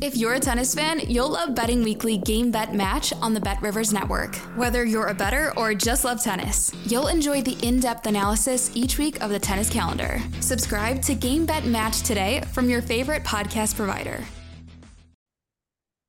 If you're a tennis fan, you'll love Betting Weekly Game Bet Match on the Bet Rivers Network. Whether you're a better or just love tennis, you'll enjoy the in depth analysis each week of the tennis calendar. Subscribe to Game Bet Match today from your favorite podcast provider.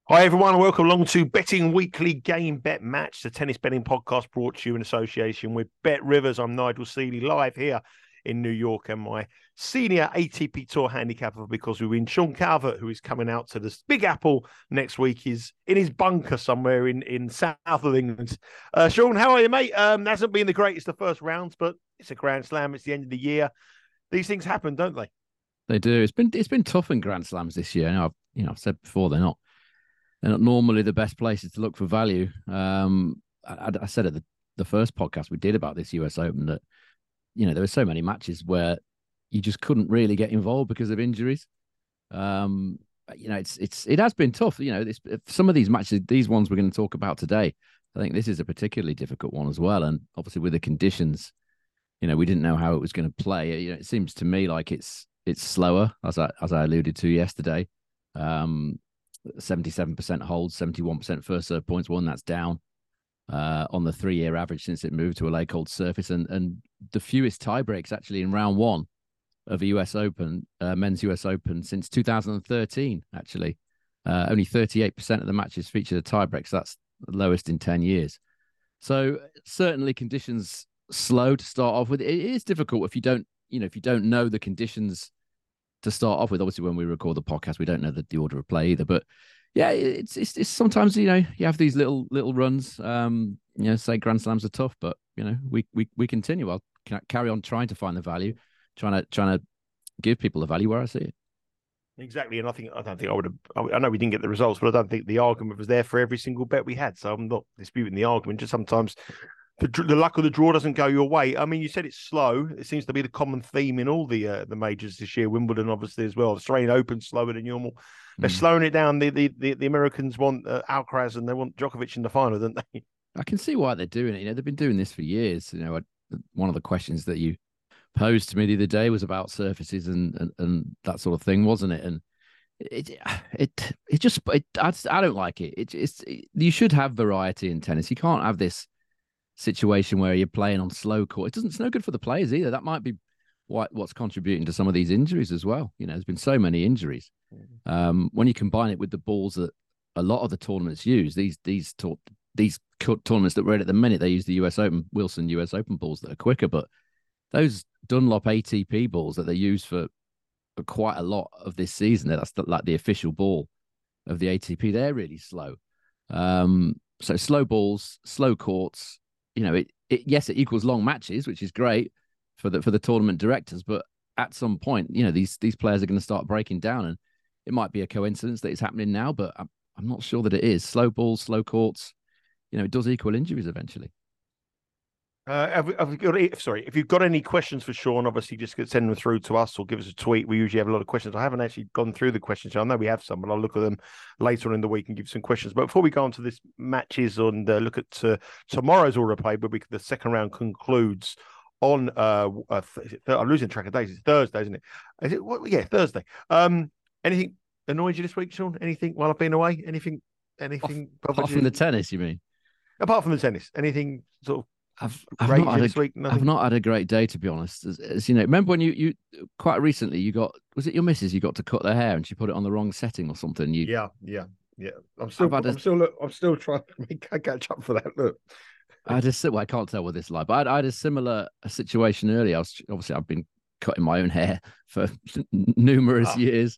Hi, everyone, welcome along to Betting Weekly Game Bet Match, the tennis betting podcast brought to you in association with Bet Rivers. I'm Nigel Seeley, live here in New York, and my senior ATP Tour handicapper because we win. Sean Calvert, who is coming out to the Big Apple next week, is in his bunker somewhere in, in south of England. Uh, Sean, how are you, mate? Um, hasn't been the greatest the first rounds, but it's a Grand Slam. It's the end of the year. These things happen, don't they? They do. It's been it's been tough in Grand Slams this year. You know, I've, you know, I've said before they're not they're not normally the best places to look for value. Um, I, I said at the, the first podcast we did about this US Open that you know there were so many matches where you just couldn't really get involved because of injuries. Um, you know, it's it's it has been tough. You know, this, some of these matches, these ones we're going to talk about today. I think this is a particularly difficult one as well, and obviously with the conditions, you know, we didn't know how it was going to play. You know, it seems to me like it's it's slower, as I as I alluded to yesterday. Um, 77% holds, 71% first serve points, one that's down uh, on the three year average since it moved to a Laykold surface, and and the fewest tie breaks actually in round one of a US Open, uh, men's US Open since 2013. Actually, uh, only 38% of the matches featured a tiebreak, so that's lowest in 10 years. So certainly conditions slow to start off with. It is difficult if you don't, you know, if you don't know the conditions to start off with. Obviously, when we record the podcast, we don't know the, the order of play either, but yeah, it's, it's, it's sometimes you know you have these little little runs. Um, you know, say Grand Slams are tough, but you know we we we continue. I'll carry on trying to find the value, trying to trying to give people the value where I see it. Exactly, and I think I don't think I would have. I know we didn't get the results, but I don't think the argument was there for every single bet we had. So I'm not disputing the argument. Just sometimes the, the luck of the draw doesn't go your way. I mean, you said it's slow. It seems to be the common theme in all the uh, the majors this year. Wimbledon, obviously, as well. Australian Open slower than normal. They're mm. slowing it down. The the the, the Americans want uh, Alcaraz and they want Djokovic in the final, don't they? I can see why they're doing it. You know, they've been doing this for years. You know, one of the questions that you posed to me the other day was about surfaces and and, and that sort of thing, wasn't it? And it it it just it, I, I don't like it. It, it's it, you should have variety in tennis. You can't have this situation where you're playing on slow court. It doesn't. It's no good for the players either. That might be what what's contributing to some of these injuries as well. You know, there's been so many injuries. Mm-hmm. Um, when you combine it with the balls that a lot of the tournaments use, these these these tournaments that we're in at the minute, they use the US Open Wilson US Open balls that are quicker, but those Dunlop ATP balls that they use for, for quite a lot of this season, that's the, like the official ball of the ATP. They're really slow. Um, so slow balls, slow courts. You know, it, it yes, it equals long matches, which is great for the for the tournament directors. But at some point, you know, these these players are going to start breaking down, and it might be a coincidence that it's happening now, but I'm, I'm not sure that it is. Slow balls, slow courts. You know, it does equal injuries eventually. Uh, have, have got, sorry, if you've got any questions for Sean, obviously just send them through to us or give us a tweet. We usually have a lot of questions. I haven't actually gone through the questions. Yet. I know we have some, but I'll look at them later on in the week and give some questions. But before we go on to this matches and uh, look at uh, tomorrow's order play, where we, the second round concludes on uh, uh th- I'm losing track of days. It's Thursday, isn't it? Is it what? Yeah, Thursday. Um, anything annoyed you this week, Sean? Anything while I've been away? Anything? Anything? Off, apart from the tennis, you mean? Apart from the tennis, anything sort of I've, I've not had a, week, I've not had a great day to be honest. As, as, you know, remember when you you quite recently you got was it your missus you got to cut their hair and she put it on the wrong setting or something? You yeah yeah yeah. I'm still I'm a, still look, I'm still trying to make catch up for that. Look, I just well I can't tell with this live, but I, I had a similar situation earlier. I was obviously I've been cutting my own hair for numerous oh. years.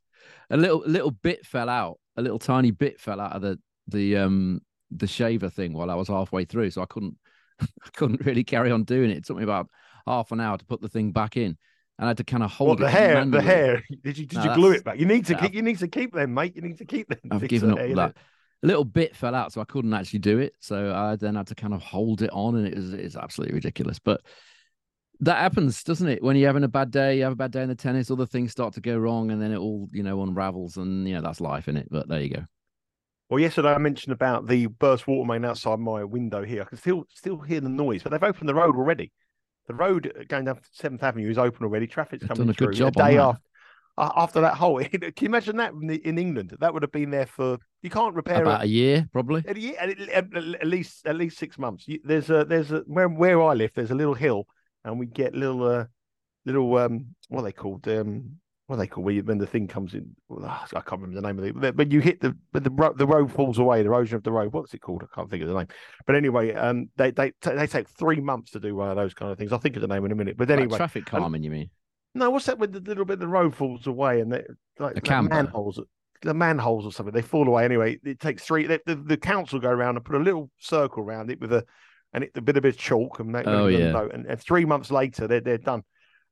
A little little bit fell out, a little tiny bit fell out of the the um the shaver thing while I was halfway through, so I couldn't I couldn't really carry on doing it. It took me about half an hour to put the thing back in. And I had to kind of hold what, the hair. Manually. The hair. Did you did no, you glue it back? You need to keep. You need to keep them, mate. You need to keep them. I've given up that. a little bit fell out, so I couldn't actually do it. So I then had to kind of hold it on, and it was it's absolutely ridiculous. But that happens, doesn't it? When you're having a bad day, you have a bad day in the tennis, other things start to go wrong, and then it all you know unravels, and you know that's life in it. But there you go. Well, yesterday I mentioned about the burst water main outside my window here. I can still still hear the noise, but they've opened the road already. The road going down Seventh Avenue is open already. Traffic's coming done a through. good job a day after after that hole. Can you imagine that in, the, in England? That would have been there for you can't repair About it. a year, probably. At, ye- at, least at least six months. You- There's a there's a where where I live. There's a little hill, and we get little uh, little um what are they called um what are they called when, the thing comes in. Well, ah, I can't remember the name of it. But you hit the but the ro- the road falls away. The erosion of the road. What's it called? I can't think of the name. But anyway, um, they they ta- they take three months to do one of those kind of things. I'll think of the name in a minute. But Like anyway, traffic calming, you mean? no, what's that when the little bit of the road falls away and they like the camber. manholes, the manholes or something, they fall away anyway. It takes three. The, the, the council go around and put a little circle around it with a and it, a bit of bit of chalk and make Oh, yeah. And, and three months later, they're they're done.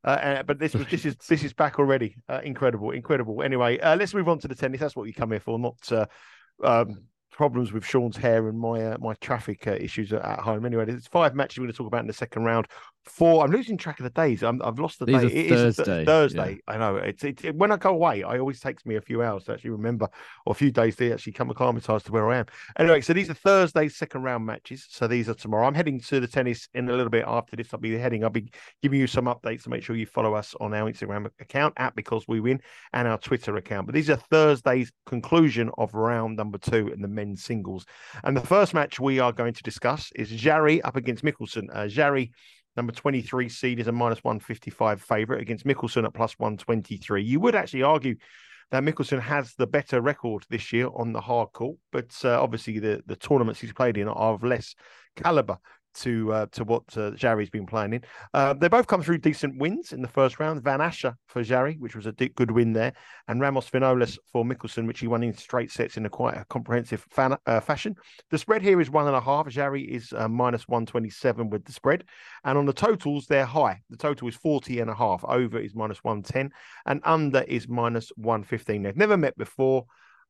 Uh, and, but this was this is this is back already. Uh, incredible, incredible. Anyway, uh, let's move on to the tennis. That's what you come here for, not uh, um, problems with Sean's hair and my uh, my traffic uh, issues at at home. Anyway, there's five matches we're going to talk about in the second round. Four. I'm losing track of the days. I'm, I've lost the These day. It is th- Thursday, Thursday. I know. It's it, it- when I go away. I always takes me a few hours to actually remember, or a few days to actually come acclimatized to where I am. Anyway, so these are Thursday second round matches. So these are tomorrow. I'm heading to the tennis in a little bit after this. I'll be heading. I'll be giving you some updates. So make sure you follow us on our Instagram account at Because We Win and our Twitter account. But these are Thursday's conclusion of round number two in the men's singles. And the first match we are going to discuss is Jarry up against Michelsen. Uh, Jarry, number 23 seed, is a minus 155 favourite against Michelsen at plus 123. You would actually argue that Michelsen has the better record this year on the hard court, but uh, obviously the, the tournaments he's played in are of less calibre to uh, to what uh, Jarry's been playing in. Uh, they both come through decent wins in the first round. Van Assche for Jarry, which was a good win there, and Ramos Vinolas for Michelsen, which he won in straight sets in a quite a comprehensive fan, uh, fashion. The spread here is one and a half. Jarry is uh, minus 127 with the spread. And on the totals, they're high. The total is 40 and a half. Over is minus 110 and under is minus 115. They've never met before.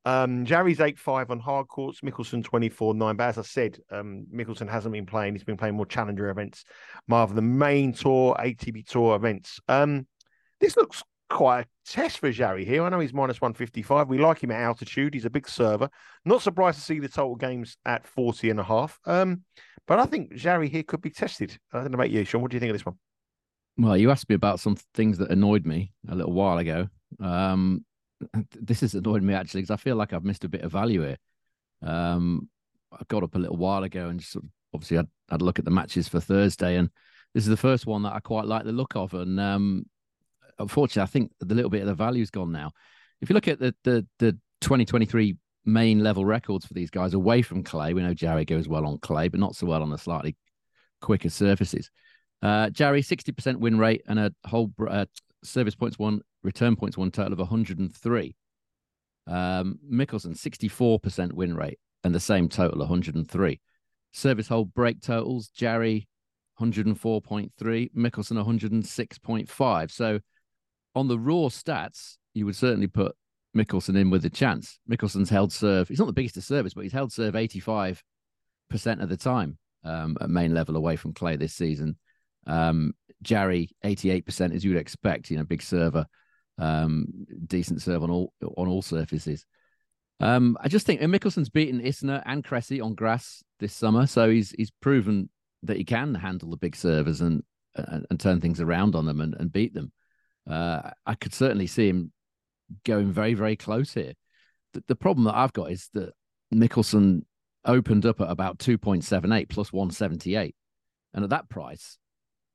Um, Jarry's 8 5 on hard courts, Michelsen 24 9. But as I said, um, Michelsen hasn't been playing. He's been playing more challenger events rather than main tour, ATP tour events. Um, this looks quite a test for Jarry here. I know he's minus 155. We like him at altitude. He's a big server. Not surprised to see the total games at 40 and a half. Um, but I think Jarry here could be tested. I don't know about you, Sean. What do you think of this one? Well, you asked me about some things that annoyed me a little while ago. Um, this has annoyed me actually because I feel like I've missed a bit of value here. Um, I got up a little while ago and just sort of, obviously I'd, a look at the matches for Thursday, and this is the first one that I quite like the look of. And um, unfortunately, I think the little bit of the value's gone now. If you look at the the the 2023 main level records for these guys away from clay, we know Jarry goes well on clay, but not so well on the slightly quicker surfaces. Uh, Jarry, 60% win rate and a whole uh, service points one, return points one total of 103. Um, Michelsen, 64% win rate and the same total, 103. Service hold break totals, Jarry, 104.3, Michelsen, 106.5. So on the raw stats, you would certainly put Michelsen in with a chance. Michelsen's held serve. He's not the biggest of service, but he's held serve 85% of the time um, at main level away from clay this season. Um, Jarry, 88%, as you would expect, you know, big server, um, decent serve on all on all surfaces. Um, I just think Michelsen's beaten Isner and Cressy on grass this summer, so he's he's proven that he can handle the big servers and and, and turn things around on them and, and beat them. Uh, I could certainly see him going very very close here. The, the problem that I've got is that Michelsen opened up at about 2.78 plus 178, and at that price,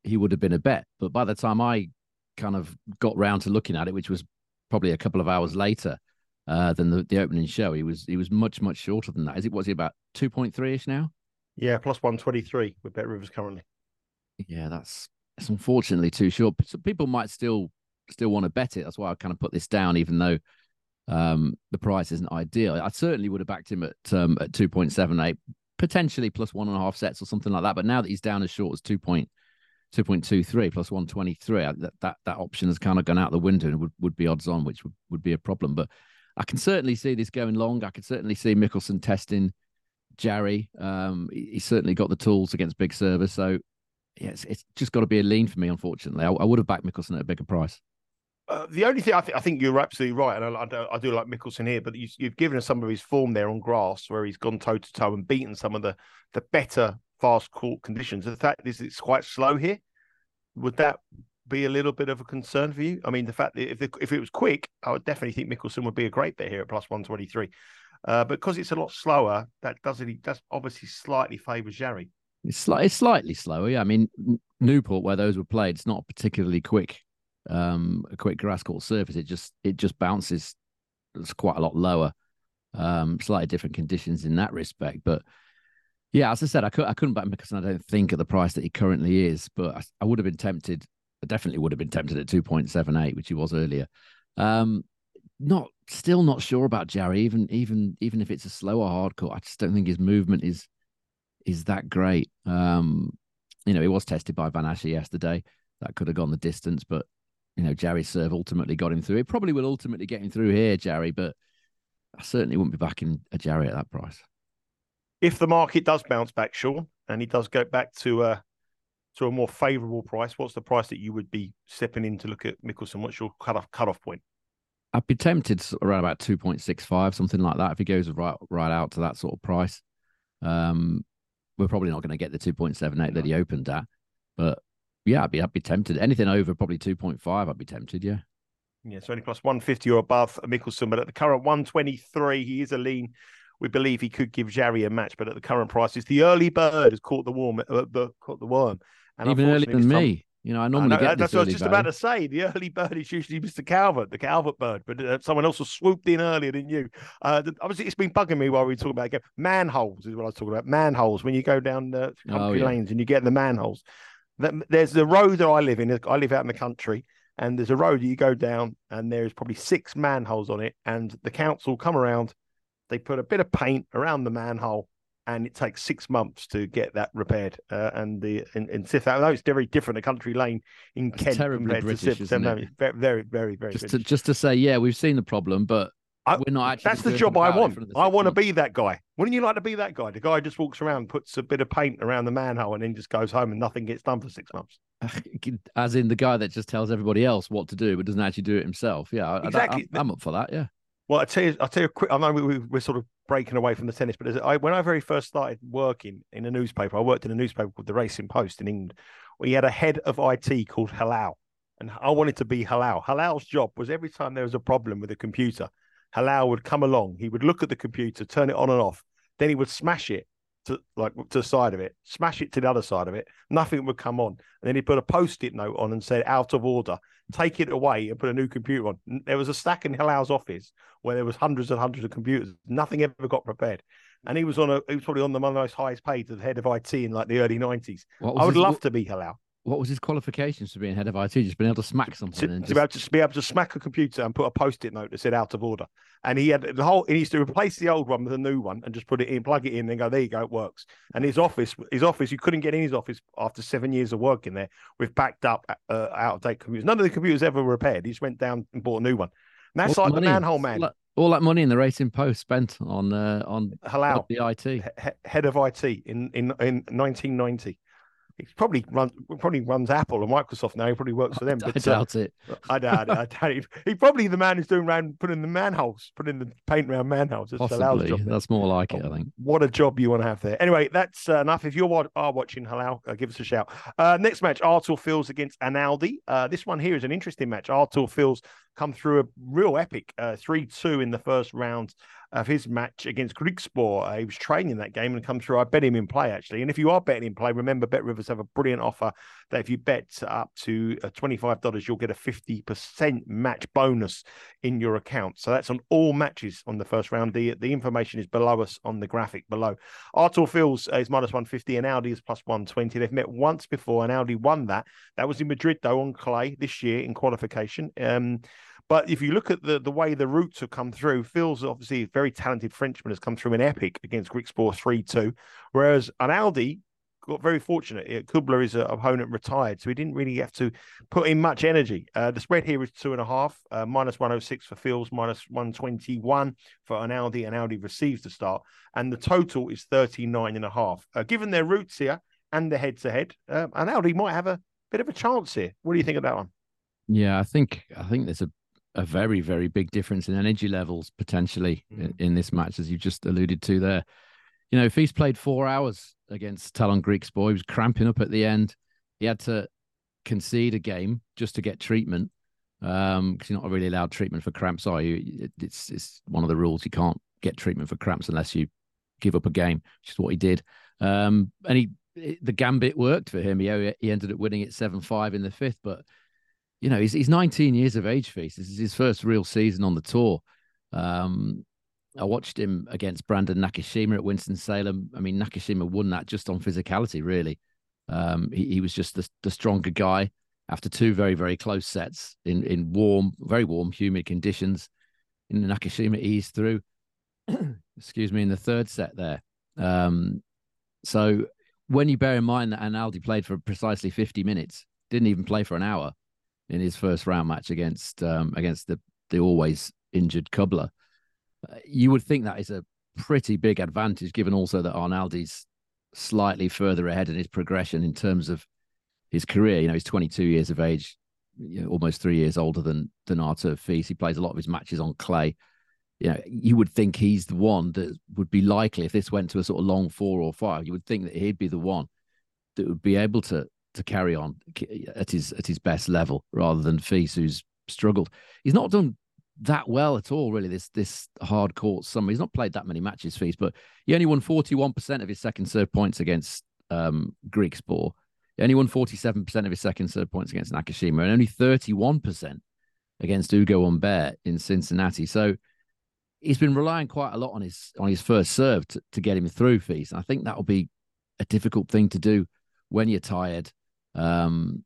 he would have been a bet. But by the time I kind of got round to looking at it, which was probably a couple of hours later uh, than the, the opening show, he was he was much much shorter than that. Is it was he about two point three ish now? Yeah, plus 123 with Bet Rivers currently. Yeah, that's it's unfortunately too short. So people might still still want to bet it. That's why I kind of put this down, even though um, the price isn't ideal. I certainly would have backed him at um, at two point seven eight, potentially plus one and a half sets or something like that. But now that he's down as short as two point two point two three plus one twenty three, that, that that option has kind of gone out the window and would, would be odds on, which would, would be a problem. But I can certainly see this going long. I can certainly see Michelsen testing Jarry Um, he's certainly got the tools against big service. So, yeah, it's, it's just got to be a lean for me, unfortunately. I, I would have backed Michelsen at a bigger price. Uh, the only thing I, th- I, think you're absolutely right, and I, I, do, I do, like Michelsen here, but you, have given us some of his form there on grass, where he's gone toe to toe and beaten some of the the better fast court conditions. The fact is, it's quite slow here. Would that be a little bit of a concern for you? I mean, the fact that if the, if it was quick, I would definitely think Michelsen would be a great bet here at plus one twenty three. Uh, but because it's a lot slower, that doesn't that's obviously slightly favours Jarry. It's, sli- it's slightly slower. Yeah, I mean Newport, where those were played, it's not particularly quick um, a quick grass court surface, it just it just bounces. It's quite a lot lower. Um, slightly different conditions in that respect, but yeah, as I said, I could I couldn't back Michelsen. I don't think at the price that he currently is, but I, I would have been tempted. I definitely would have been tempted at two point seven eight, which he was earlier. Um, not still not sure about Jarry. Even even even if it's a slower hard I just don't think his movement is is that great. Um, you know, he was tested by Van Assche yesterday. That could have gone the distance, but you know, Jarry's serve ultimately got him through. It probably will ultimately get him through here, Jarry, but I certainly wouldn't be backing a Jarry at that price. If the market does bounce back, Sean, and he does go back to a to a more favourable price, what's the price that you would be stepping in to look at Michelsen? What's your cut off cut off point? I'd be tempted around about two point six five, something like that. If he goes right right out to that sort of price, um, we're probably not going to get the two point seven eight that he opened at, but yeah, I'd be I'd be tempted. Anything over probably two point five, I'd be tempted. Yeah. Yeah, so only plus one fifty or above Michelsen, but at the current one twenty three, he is a lean. We believe he could give Jarry a match, but at the current prices, the early bird has caught the worm, uh, caught the worm, and even earlier than me. You know, I normally I know, get that's what I was just bird. about to say. The early bird is usually Mr. Calvert, the Calvert bird, but uh, someone else was swooped in earlier than you. Uh, the, obviously, it's been bugging me while we were talking about again. Manholes is what I was talking about. Manholes when you go down the country oh, yeah. lanes and you get the manholes there's the road that I live in. I live out in the country, and there's a road that you go down, and there's probably six manholes on it. And the council come around, they put a bit of paint around the manhole, and it takes six months to get that repaired. Uh, and the in, in Sith, I know it's very different. A country lane in That's Kent terribly British, to Sith, isn't it? Very, very, very, very. Just to, just to say, yeah, we've seen the problem, but I, we're not actually. That's the job I want. I want to be that guy. Wouldn't you like to be that guy? The guy just walks around, puts a bit of paint around the manhole, and then just goes home and nothing gets done for six months. As in the guy that just tells everybody else what to do, but doesn't actually do it himself. Yeah, exactly. I, am up for that. Yeah. Well, I tell you, I tell you, quick. I know we, we're sort of breaking away from the tennis, but I, when I very first started working in a newspaper, I worked in a newspaper called the Racing Post in England. We had a head of IT called Halal, and I wanted to be Halal. Halal's job was every time there was a problem with a computer Halal would come along. He would look at the computer, turn it on and off. Then he would smash it to like to the side of it, smash it to the other side of it. Nothing would come on. And then he put a post-it note on and said out of order. Take it away and put a new computer on. There was a stack in Halal's office where there was hundreds and hundreds of computers. Nothing ever got prepared. And he was on a he was probably on the most highest paid the head of IT in like the early nineties. I would his, love to be Halal what was his qualifications for being head of IT? Just being able to smack something. To, just... to, be able to be able to smack a computer and put a post-it note that said out of order. And he had the whole. He used to replace the old one with a new one and just put it in, plug it in, and go there you go, it works. And his office, his office, you couldn't get in his office after seven years of working there with backed up, uh, out of date computers. None of the computers ever repaired. He just went down and bought a new one. And that's like money, the manhole man. Like, all that money in the racing post spent on uh, on Halal, the IT he, head of IT in in in 1990 he probably runs probably runs Apple or Microsoft now. He probably works for them. I, but, uh, doubt uh, it. I doubt it. I doubt it. He probably the man who's doing around putting the manholes, putting the paint around manholes. That's Possibly. Job that's more like it, I think. What a job you want to have there. Anyway, that's uh, enough. If you are watching Halal, uh, give us a shout. Uh, next match, Artur Fils against Arnaldi. Uh, this one here is an interesting match. Artur Fils come through a real epic three two in the first round of his match against Griekspoor. Uh, he was training that game and come through. I bet him in play actually. And if you are betting in play, remember Bet Rivers have a brilliant offer that if you bet up to uh, twenty five dollars, you'll get a fifty percent match bonus in your account. So that's on all matches on the first round. The the information is below us on the graphic below. Artur Fils uh, is minus one fifty, and Audi is plus one twenty. They've met once before, and Audi won that. That was in Madrid though on clay this year in qualification. Um, but if you look at the, the way the routes have come through, Fils obviously a very talented Frenchman has come through an epic against Griekspoor 3 2. Whereas Arnaldi got very fortunate. Kubler is an opponent retired, so he didn't really have to put in much energy. Uh, the spread here is two and a half, uh, minus 106 for Fils, minus 121 for Arnaldi, and Aldi receives the start. And the total is 39 and a half. Uh, given their roots here and the head to head, Arnaldi might have a bit of a chance here. What do you think of that one? Yeah, I think I think there's a a very very big difference in energy levels potentially mm. in, in, this match, as you just alluded to there. You know, if he's played four hours against Tallon Griekspoor, he was cramping up at the end. He had to concede a game just to get treatment um because you're not really allowed treatment for cramps, are you? It's it's one of the rules. You can't get treatment for cramps unless you give up a game, which is what he did. Um, and he the gambit worked for him. He he ended up winning it seven five in the fifth, but you know, he's he's 19 years of age. Feast. This is his first real season on the tour. Um, I watched him against Brandon Nakashima at Winston Salem. I mean, Nakashima won that just on physicality, really. Um, he, he was just the, the stronger guy after two very very close sets in in warm, very warm, humid conditions. In Nakashima eased through. excuse me, in the third set there. Um, so when you bear in mind that Arnaldi played for precisely 50 minutes, didn't even play for an hour, in his first round match against um, against the the always injured Kubler. Uh, you would think that is a pretty big advantage, given also that Arnaldi's slightly further ahead in his progression in terms of his career. You know, he's 22 years of age, almost three years older than than Artur Fils. He plays a lot of his matches on clay. You know, you would think he's the one that would be likely if this went to a sort of long four or five. You would think that he'd be the one that would be able to to carry on at his at his best level rather than Fils, who's struggled. He's not done that well at all, really. This this hard court summer. He's not played that many matches, Fils, but he only won forty one percent of his second serve points against um, Griekspoor. He only won forty seven percent of his second serve points against Nakashima, and only thirty one percent against Ugo Humbert in Cincinnati. So he's been relying quite a lot on his on his first serve to, to get him through Fils. And I think that will be a difficult thing to do when you're tired um,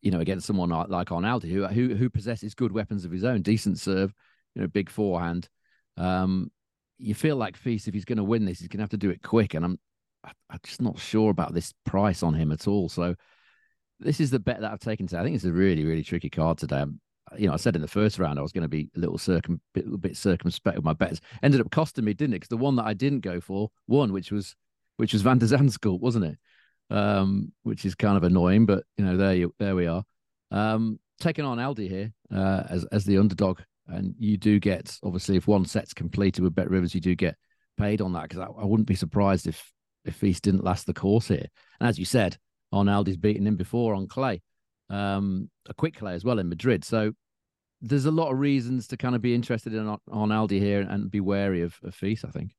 you know, against someone like, like Arnaldi, who, who who possesses good weapons of his own, decent serve, you know, big forehand. Um, you feel like Fils, if he's going to win this, he's going to have to do it quick, and I'm I'm just not sure about this price on him at all. So this is the bet that I've taken today. I think it's a really really tricky card today. I'm, you know, I said in the first round I was going to be a little circum, bit, a bit circumspect with my bets. Ended up costing me, didn't it? Because the one that I didn't go for won, which was which was Van der Zandschulp, wasn't it? Um, which is kind of annoying. But you know, there you there we are. Um, taking on Aldi here uh, as as the underdog, and you do get obviously if one set's completed with Bet Rivers, you do get paid on that because I, I, wouldn't be surprised if if Fils didn't last the course here. And as you said, Arnaldi's beaten him before on clay, um, a quick clay as well in Madrid. So there's a lot of reasons to kind of be interested in Arnaldi here and be wary of, of Fils, I think.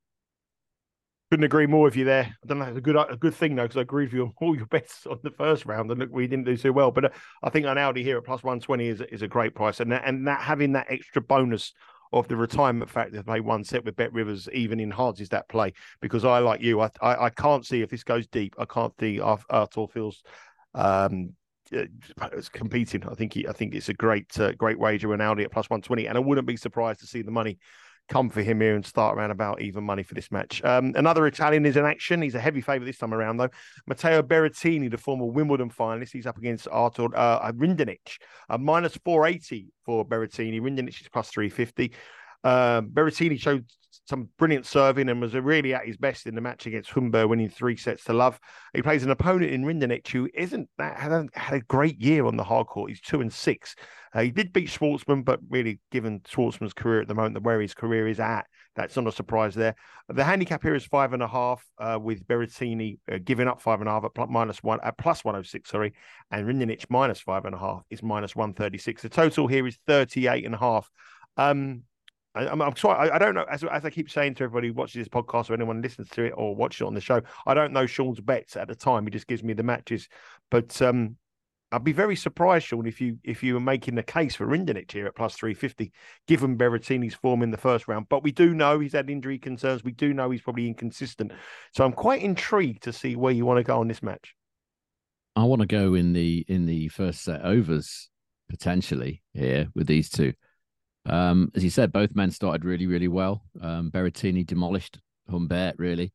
Couldn't agree more with you there. I don't know. It's a good a good thing though, because I agreed with you on all your bets on the first round, and look, we didn't do so well. But uh, I think an Audi here at plus one twenty is is a great price, and that, and that having that extra bonus of the retirement factor to play one set with Bet Rivers even enhances that play. Because I like you, I I, I can't see if this goes deep. I can't see Artur Fils um, uh, competing. I think he, I think it's a great uh, great wager on Audi at plus one twenty, and I wouldn't be surprised to see the money come for him here and start around about even money for this match. Um, another Italian is in action. He's a heavy favourite this time around, though. Matteo Berrettini, the former Wimbledon finalist, he's up against Arthur uh, uh, minus 480 for Berrettini. Rinderknech is plus 350. Uh, Berrettini showed some brilliant serving and was really at his best in the match against Humbert, winning three sets to love. He plays an opponent in Rinderknech who isn't that had a great year on the hard court. He's two and six. Uh, he did beat Schwartzman, but really, given Schwartzman's career at the moment, where his career is at, that's not a surprise there. The handicap here is five and a half, uh, with Berrettini uh, giving up five and a half at plus minus one at plus one hundred oh six. Sorry, and Rinderknech minus five and a half is minus one thirty six. The total here is thirty eight and a half. Um, I, am I'm sorry. I, I, don't know. As, as I keep saying to everybody who watches this podcast or anyone listens to it or watches it on the show, I don't know Sean's bets at the time. He just gives me the matches. But um, I'd be very surprised, Sean, if you if you were making the case for Rinderknech here at plus three fifty, given Berrettini's form in the first round. But we do know he's had injury concerns. We do know he's probably inconsistent. So I'm quite intrigued to see where you want to go on this match. I want to go in the in the first set overs potentially here with these two. Um, as you said, both men started really, really well. Um, Berrettini demolished Humbert, really.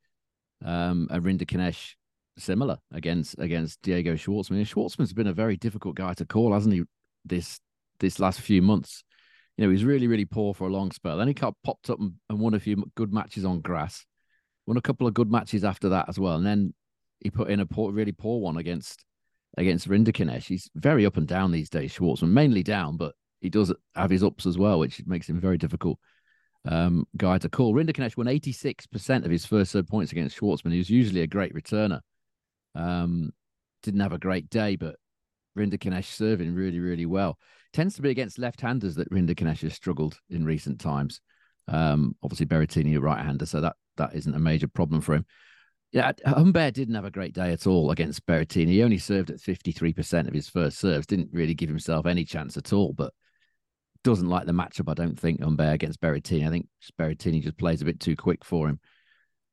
Um, and Rinderknech similar against against Diego Schwartzman. And Schwartzman's been a very difficult guy to call, hasn't he? This this last few months, you know, he's really really poor for a long spell. Then he of popped up and, and won a few good matches on grass, won a couple of good matches after that as well, and then he put in a poor, really poor one against against Rinderknech. He's very up and down these days, Schwartzman, mainly down, but he does have his ups as well, which makes him very difficult um, guy to call. Rinderknech won 86% of his first serve points against Schwartzman. He was usually a great returner. Um, didn't have a great day, but Rinderknech serving really, really well. Tends to be against left-handers that Rinderknech has struggled in recent times. Um, obviously Berrettini a right-hander, so that that isn't a major problem for him. Yeah, Humbert didn't have a great day at all against Berrettini. He only served at 53% of his first serves, didn't really give himself any chance at all, but doesn't like the matchup, I don't think, Humbert against Berrettini. I think Berrettini just plays a bit too quick for him.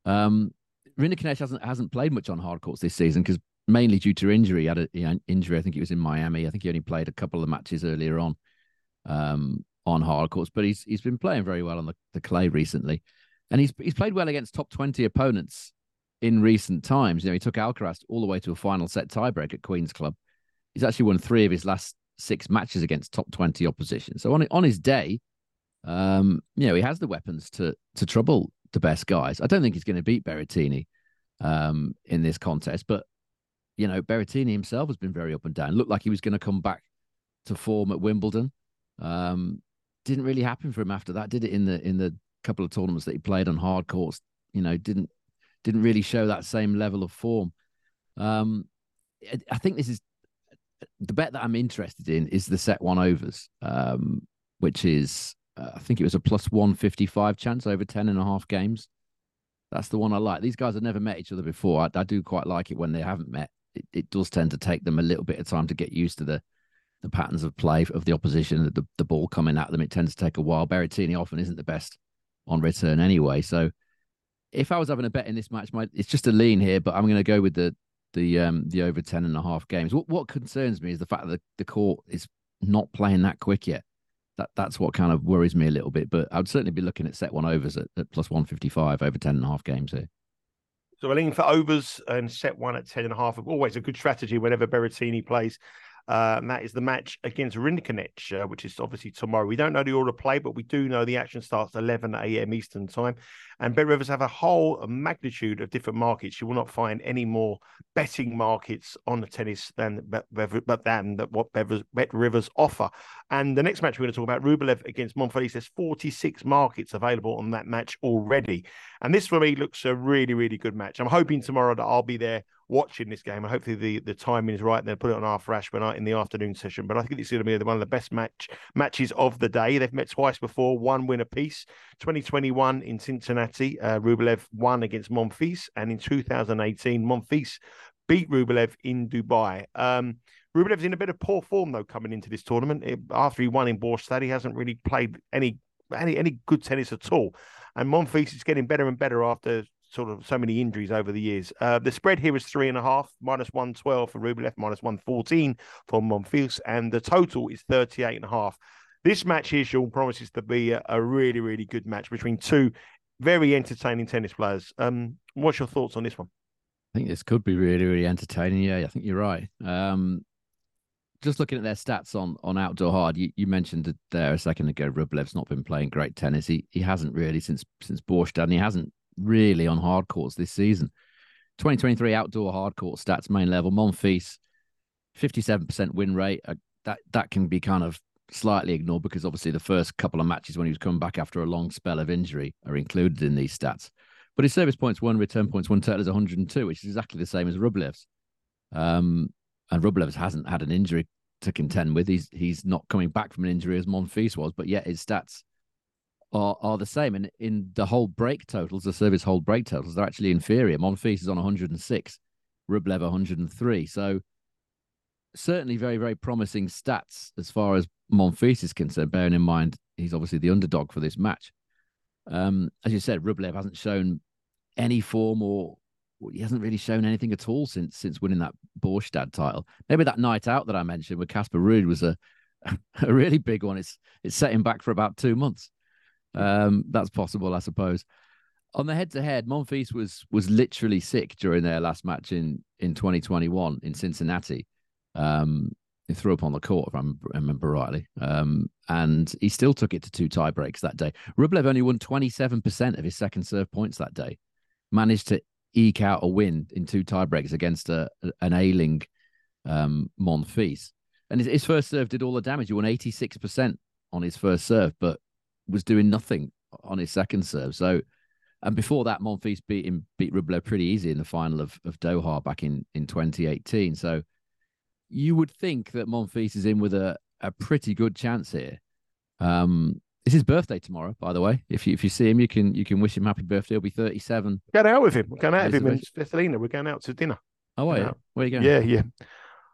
Um, Rinderknech hasn't hasn't played much on hard courts this season because mainly due to injury. He had an injury. I think he was in Miami. I think he only played a couple of matches earlier on um, on hard courts, but he's he's been playing very well on the, the clay recently, and he's he's played well against top twenty opponents in recent times. You know, he took Alcaraz all the way to a final set tiebreak at Queen's Club. He's actually won three of his last six matches against top 20 opposition. So on on his day, um, you know, he has the weapons to to trouble the best guys. I don't think he's going to beat Berrettini um, in this contest, but you know, Berrettini himself has been very up and down. Looked like he was going to come back to form at Wimbledon. Um, didn't really happen for him after that, did it? In the in the couple of tournaments that he played on hard courts, you know, didn't didn't really show that same level of form. Um, I think this is the bet that I'm interested in is the set one overs, um, which is uh, I think it was a plus one fifty five chance over 10 and a half games. That's the one I like. These guys have never met each other before. I, I do quite like it when they haven't met. It, it, does tend to take them a little bit of time to get used to the the patterns of play of the opposition, the, the ball coming at them. It tends to take a while. Berrettini often isn't the best on return anyway. So if I was having a bet in this match, my, it's just a lean here, but I'm going to go with the the um the over 10 and a half games. What what concerns me is the fact that the, court is not playing that quick yet. That that's what kind of worries me a little bit. But I'd certainly be looking at set one overs at, at plus 155 over 10 and a half games here. So we're leaning for overs and set one at 10 and a half. Always a good strategy whenever Berrettini plays. Uh, and that is the match against Rinderknech, uh, which is obviously tomorrow. We don't know the order of play, but we do know the action starts 11 a.m. Eastern time. And Bet Rivers have a whole magnitude of different markets. You will not find any more betting markets on the tennis than but than what Bet Rivers offer. And the next match we're going to talk about, Rublev against Monfils. There's 46 markets available on that match already. And this for me looks a really, really good match. I'm hoping tomorrow that I'll be there watching this game. And hopefully the, the timing is right. And they'll put it on after night in the afternoon session. But I think it's going to be one of the best match matches of the day. They've met twice before, one win apiece. 2021 in Cincinnati, uh, Rublev won against Monfils. And in 2018, Monfils beat Rublev in Dubai. Um, Rublev's in a bit of poor form though coming into this tournament. It, after he won in Båstad, he hasn't really played any any any good tennis at all. And Monfils is getting better and better after sort of so many injuries over the years. Uh, the spread here is three and a half, minus 112 for Rublev, minus 114 for Monfils, and the total is 38 and a half. This match here, Sean, promises to be a, a really, really good match between two very entertaining tennis players. Um, what's your thoughts on this one? I think this could be really, really entertaining. Yeah, I think you're right. Um, just looking at their stats on on outdoor hard, you, you mentioned there a second ago. Rublev's not been playing great tennis. He he hasn't really since since Båstad, and he hasn't really on hard courts this season. 2023 outdoor hard court stats, main level, Monfils, 57% win rate. Uh, that that can be kind of slightly ignored because obviously the first couple of matches when he was coming back after a long spell of injury are included in these stats. But his service points one, return points one total is 102, which is exactly the same as Rublev's. Um, and Rublev's hasn't had an injury to contend with. He's he's not coming back from an injury as Monfils was, but yet his stats are are the same. And in the whole break totals, the service hold break totals, they're actually inferior. Monfils is on 106, Rublev 103. So certainly very, very promising stats as far as Monfils is concerned, bearing in mind he's obviously the underdog for this match. Um, as you said, Rublev hasn't shown any form or he hasn't really shown anything at all since since winning that Båstad title. Maybe that night out that I mentioned with Casper Ruud was a a really big one. It's it's set him back for about two months. Um, that's possible, I suppose. on the head to head, Monfils was was literally sick during their last match in in 2021 in Cincinnati. Um, he threw up on the court, if I remember rightly. Um, and he still took it to two tie breaks that day. Rublev only won 27% of his second serve points that day, managed to eke out a win in two tie breaks against a, an ailing um, Monfils. And his, his first serve did all the damage. He won 86% on his first serve, but was doing nothing on his second serve. So, and before that, Monfils beat him, beat Rublev pretty easy in the final of, of Doha back in, in 2018. So, you would think that Monfils is in with a, a pretty good chance here. Um, it's his birthday tomorrow, by the way. If you if you see him, you can you can wish him happy birthday. He'll be thirty seven. Get out with him. We're going out with him in. We're going out to dinner. Oh, are you? Where are you going? Yeah, yeah.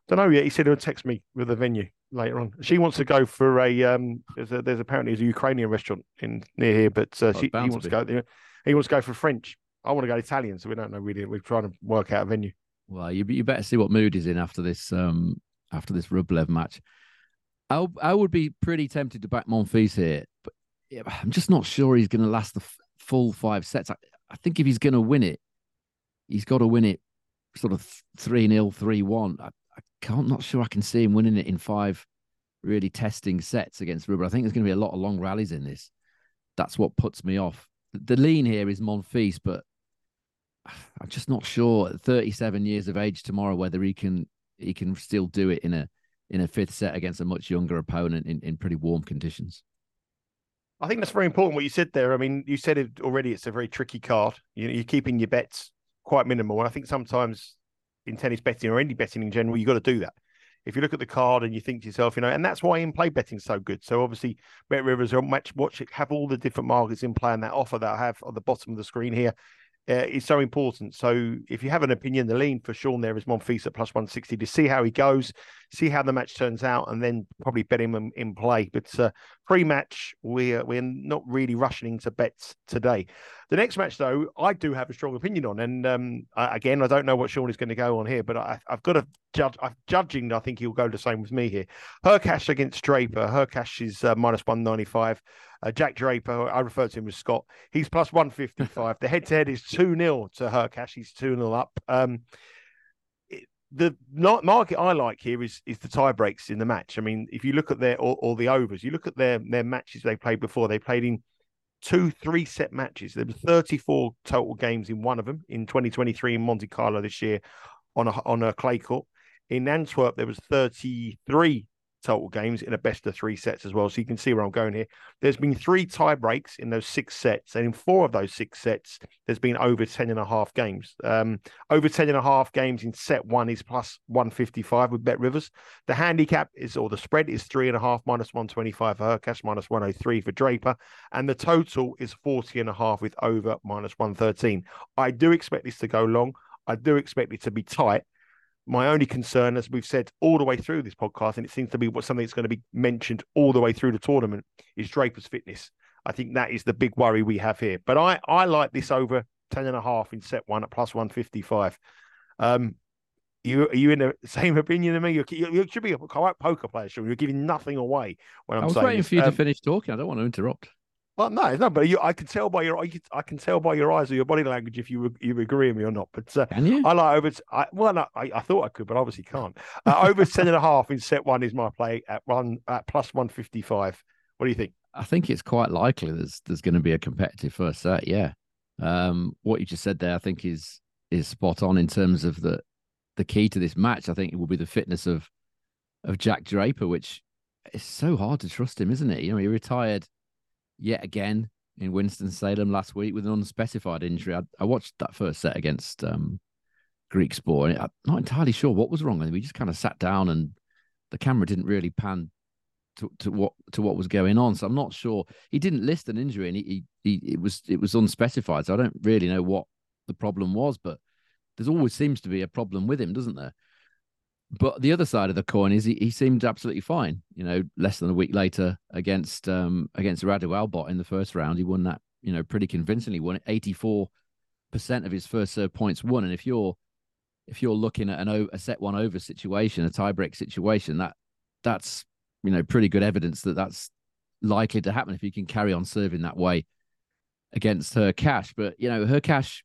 Don't know yet. He said he'll text me with the venue later on. She wants to go for a um. There's, a, there's apparently there's a Ukrainian restaurant in near here, but uh, oh, she wants to, to go. He wants to go for French. I want to go Italian, so we don't know really. We're trying to work out a venue. Well, you you better see what mood he's in after this um after this Rublev match. I I would be pretty tempted to back Monfils here, but I'm just not sure he's going to last the f- full five sets. I, I think if he's going to win it, he's got to win it sort of 3 0, 3 1 can't not sure I can see him winning it in five really testing sets against Rublev. I think there's going to be a lot of long rallies in this. That's what puts me off. The lean here is Monfils, but I'm just not sure at 37 years of age tomorrow whether he can he can still do it in a in a fifth set against a much younger opponent in, in pretty warm conditions. I think that's very important what you said there. I mean, you said it already. It's a very tricky card. You, know, you're keeping your bets quite minimal, and I think sometimes in tennis betting or any betting in general, you've got to do that. If you look at the card and you think to yourself, you know, and that's why in play betting is so good. So obviously, Bet Rivers are match watch it, have all the different markets in play, and that offer that I have on the bottom of the screen here uh, is so important. So if you have an opinion, the lean for Sean there is Monfils at plus 160 to see how he goes, see how the match turns out, and then probably bet him in, in play. But uh, pre-match, we're we're not really rushing into bets today. The next match, though, I do have a strong opinion on, and um, I, again, I don't know what Sean is going to go on here, but I, have got to judge. I'm judging. I think he'll go the same with me here. Hurkacz against Draper. Hurkacz is uh, minus 195. Uh, Jack Draper, I refer to him as Scott. He's plus 155. the head to head is 2 0 to Hurkacz. He's 2 0 up. Um, the market I like here is is the tie breaks in the match. I mean, if you look at their or, or, the overs, you look at their their matches they played before. They played in two three set matches. There were 34 total games in one of them in 2023 in Monte Carlo this year on a on a clay court. In Antwerp, there was 33 total games in a best of three sets as well. So you can see where I'm going here. There's been three tie breaks in those six sets, and in four of those six sets, there's been over 10 and a half games. Um, over 10 and a half games in set one is plus 155 with Bet Rivers. The handicap is, or the spread is three and a half minus 125 for Hurkacz, minus 103 for Draper, and the total is 40 and a half with over minus 113. I do expect this to go long. I do expect it to be tight my only concern, as we've said all the way through this podcast, and it seems to be what something that's going to be mentioned all the way through the tournament, is Draper's fitness. I think that is the big worry we have here. But I, I like this over 10 and a half in set one at plus 155. Um, you are you in the same opinion as me? You're, you should be a poker player, sure. You're giving nothing away when I'm I was saying waiting this. for you um, to finish talking. I don't want to interrupt. Well, no, no, but you, I can tell by your, I can tell by your eyes or your body language if you you agree with me or not. But uh, can you? I like over. I, well, no, I, I thought I could, but obviously can't. Uh, over ten and a half in set one is my play at one at plus one fifty five. What do you think? I think it's quite likely there's there's going to be a competitive first set. Yeah, um, what you just said there, I think is is spot on in terms of the the key to this match. I think it will be the fitness of of Jack Draper, which is so hard to trust him, isn't it? You know, he retired yet again in Winston Salem last week with an unspecified injury. I, I watched that first set against um, Griekspoor, and I'm not entirely sure what was wrong with him. We just kind of sat down, and the camera didn't really pan to, to what to what was going on. So I'm not sure. He didn't list an injury, and he, he, he it was it was unspecified. So I don't really know what the problem was, but there's always seems to be a problem with him, doesn't there? But the other side of the coin is he, he seemed absolutely fine. You know, less than a week later against um against Radu Albot in the first round, he won that, you know, pretty convincingly. Won 84% of his first serve points won. And if you're if you're looking at an a set one over situation, a tiebreak situation, that that's you know pretty good evidence that that's likely to happen if you can carry on serving that way against Hurkacz. But you know, Hurkacz,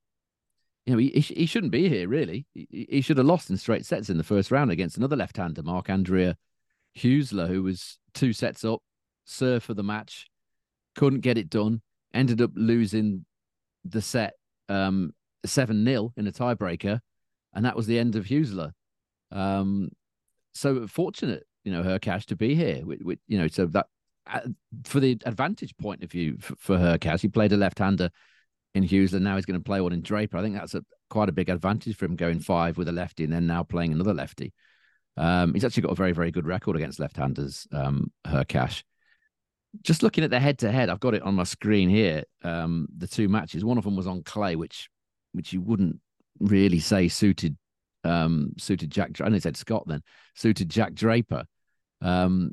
you know, he, he shouldn't be here really. He, he, should have lost in straight sets in the first round against another left-hander, Marc Andrea Huesler, who was two sets up, serve for the match, couldn't get it done, ended up losing the set um, seven 0 in a tiebreaker, and that was the end of Huesler. Um, so fortunate, you know, Hurkacz to be here. With, with, you know, so that uh, for the advantage point of view for, for cash, he played a left-hander in Huesler, and Now he's going to play one in Draper. I think that's a quite a big advantage for him going five with a lefty and then now playing another lefty. Um, he's actually got a very, very good record against left-handers, um, Hurkacz. Just looking at the head-to-head, I've got it on my screen here. Um, the two matches. One of them was on clay, which which you wouldn't really say suited um, suited Jack. I know said Scott then suited Jack Draper. Um,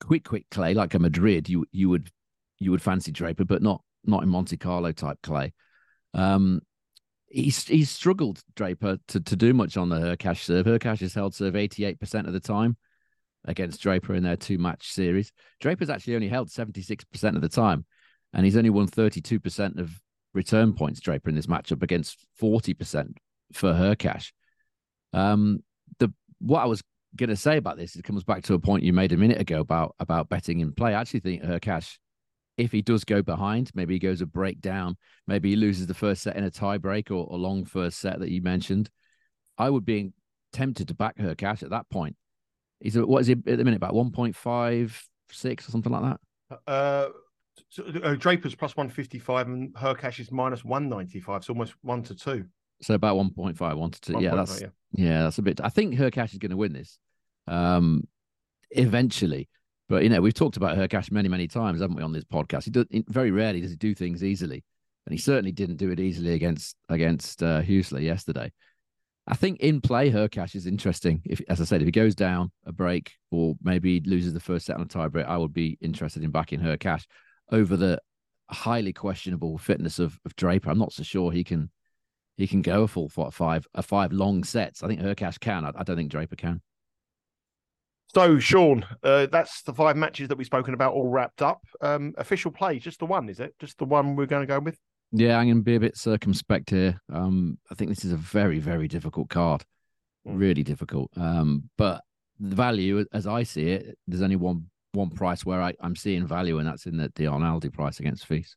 quick, quick clay like a Madrid, you you would you would fancy Draper, but not not in Monte Carlo type clay. Um, he's he's struggled Draper to to do much on the Hurkacz serve. Hurkacz has held serve eighty eight percent of the time against Draper in their two match series. Draper's actually only held seventy six percent of the time, and he's only won thirty two percent of return points. Draper in this matchup against forty percent for Hurkacz. Um, the what I was going to say about this, it comes back to a point you made a minute ago about about betting in play. I actually think Hurkacz, if he does go behind, maybe he goes a break down, maybe he loses the first set in a tiebreak or a long first set that you mentioned. I would be tempted to back Hurkacz at that point. He's what is he at the minute about one point five six or something like that? Uh, so, uh, Draper's plus one fifty five and Hurkacz is minus one ninety five. So almost one to two. So about 1.5, 1 to 2. yeah, that's yeah. yeah, that's a bit. I think Hurkacz is going to win this um, eventually. But, you know, we've talked about Hurkacz many, many times, haven't we, on this podcast? He does, very rarely does he do things easily. And he certainly didn't do it easily against against uh, yesterday. I think in play, Hurkacz is interesting. If, as I said, if he goes down a break or maybe loses the first set on a tie break, I would be interested in backing Hurkacz over the highly questionable fitness of, of Draper. I'm not so sure he can he can go a full five a five long sets. I think Hurkacz can. I, I don't think Draper can. So, Sean, uh, that's the five matches that we've spoken about all wrapped up. Um, official play, just the one, is it? Just the one we're going to go with? Yeah, I'm going to be a bit circumspect here. Um, I think this is a very, very difficult card, mm. really difficult. Um, but the value, as I see it, there's only one one price where I, I'm seeing value, and that's in the, the Arnaldi price against Fils.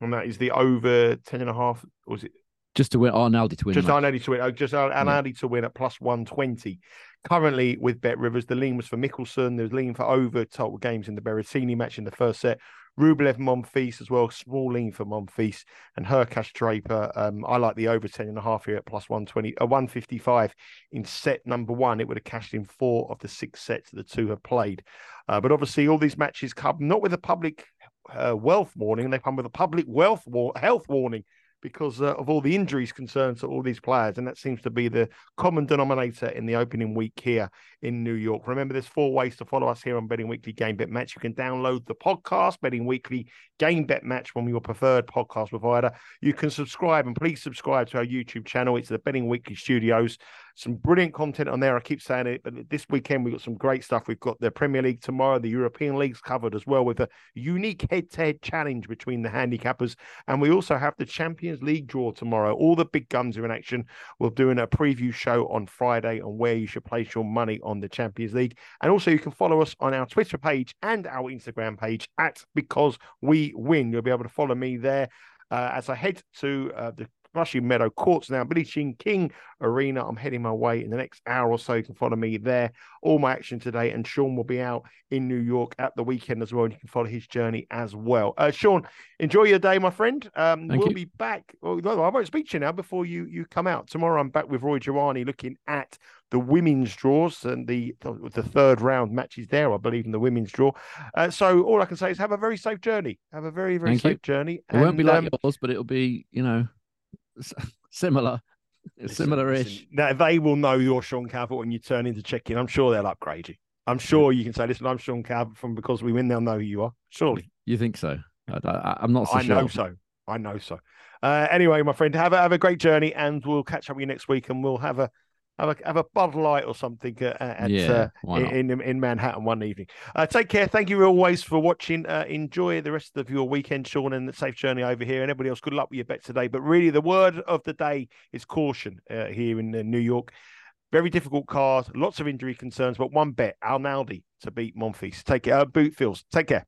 And that is the over ten and a half. Was it just to win, Arnaldi to win. Just Arnaldi to win. Oh, just Arnaldi yeah. to win at plus 120. Currently with Bet Rivers, the lean was for Michelsen. There's lean for over total games in the Berrettini match in the first set. Rublev Monfils as well, small lean for Monfils and Hurkacz Draper. Um, I like the over 10 and a half here at plus 120, uh, 155 in set number one. It would have cashed in four of the six sets the two have played. Uh, but obviously, all these matches come not with a public uh, wealth warning, they come with a public wealth war- health warning because uh, of all the injuries concerned to all these players. And that seems to be the common denominator in the opening week here in New York. Remember, there's four ways to follow us here on Betting Weekly Game Bet Match. You can download the podcast, Betting Weekly Game Bet Match, from your preferred podcast provider. You can subscribe, and please subscribe to our YouTube channel. It's the Betting Weekly Studios some brilliant content on there. I keep saying it, but this weekend we've got some great stuff. We've got the Premier League tomorrow, the European Leagues covered as well, with a unique head to head challenge between the handicappers. And we also have the Champions League draw tomorrow. All the big guns are in action. We're doing a preview show on Friday on where you should place your money on the Champions League. And also, you can follow us on our Twitter page and our Instagram page at Because We Win. You'll be able to follow me there. Uh, as I head to uh, the Flushing Meadow Courts now, Billie Jean King Arena. I'm heading my way in the next hour or so. You can follow me there. All my action today, and Sean will be out in New York at the weekend as well, and you can follow his journey as well. Uh, Sean, enjoy your day, my friend. Um, we'll you. be back. Well, I won't speak to you now before you you come out tomorrow. I'm back with Roy Girani looking at the women's draws and the the third round matches there, I believe, in the women's draw. Uh, so all I can say is have a very safe journey. Have a very very Thank safe you. journey. It and, won't be like um, yours, but it'll be you know similar, similar-ish. Now they will know you're Sean Calvert when you turn into check-in. I'm sure they'll upgrade you. I'm sure you can say, "Listen, I'm Sean Calvert from because we win." They'll know who you are. Surely, you think so? I, am not. So I sure. know so. I know so. Uh, anyway, my friend, have a have a great journey, and we'll catch up with you next week, and we'll have a have a have a Bud Light or something uh, at Yeah, uh, in, in in Manhattan one evening. Uh, take care. Thank you always for watching. Uh, enjoy the rest of your weekend, Sean, and the safe journey over here. And everybody else, good luck with your bet today. But really, the word of the day is caution uh, here in uh, New York. Very difficult card, lots of injury concerns, but one bet: Arnaldi to beat Monfils. Take care. Uh, Bootfields. Take care.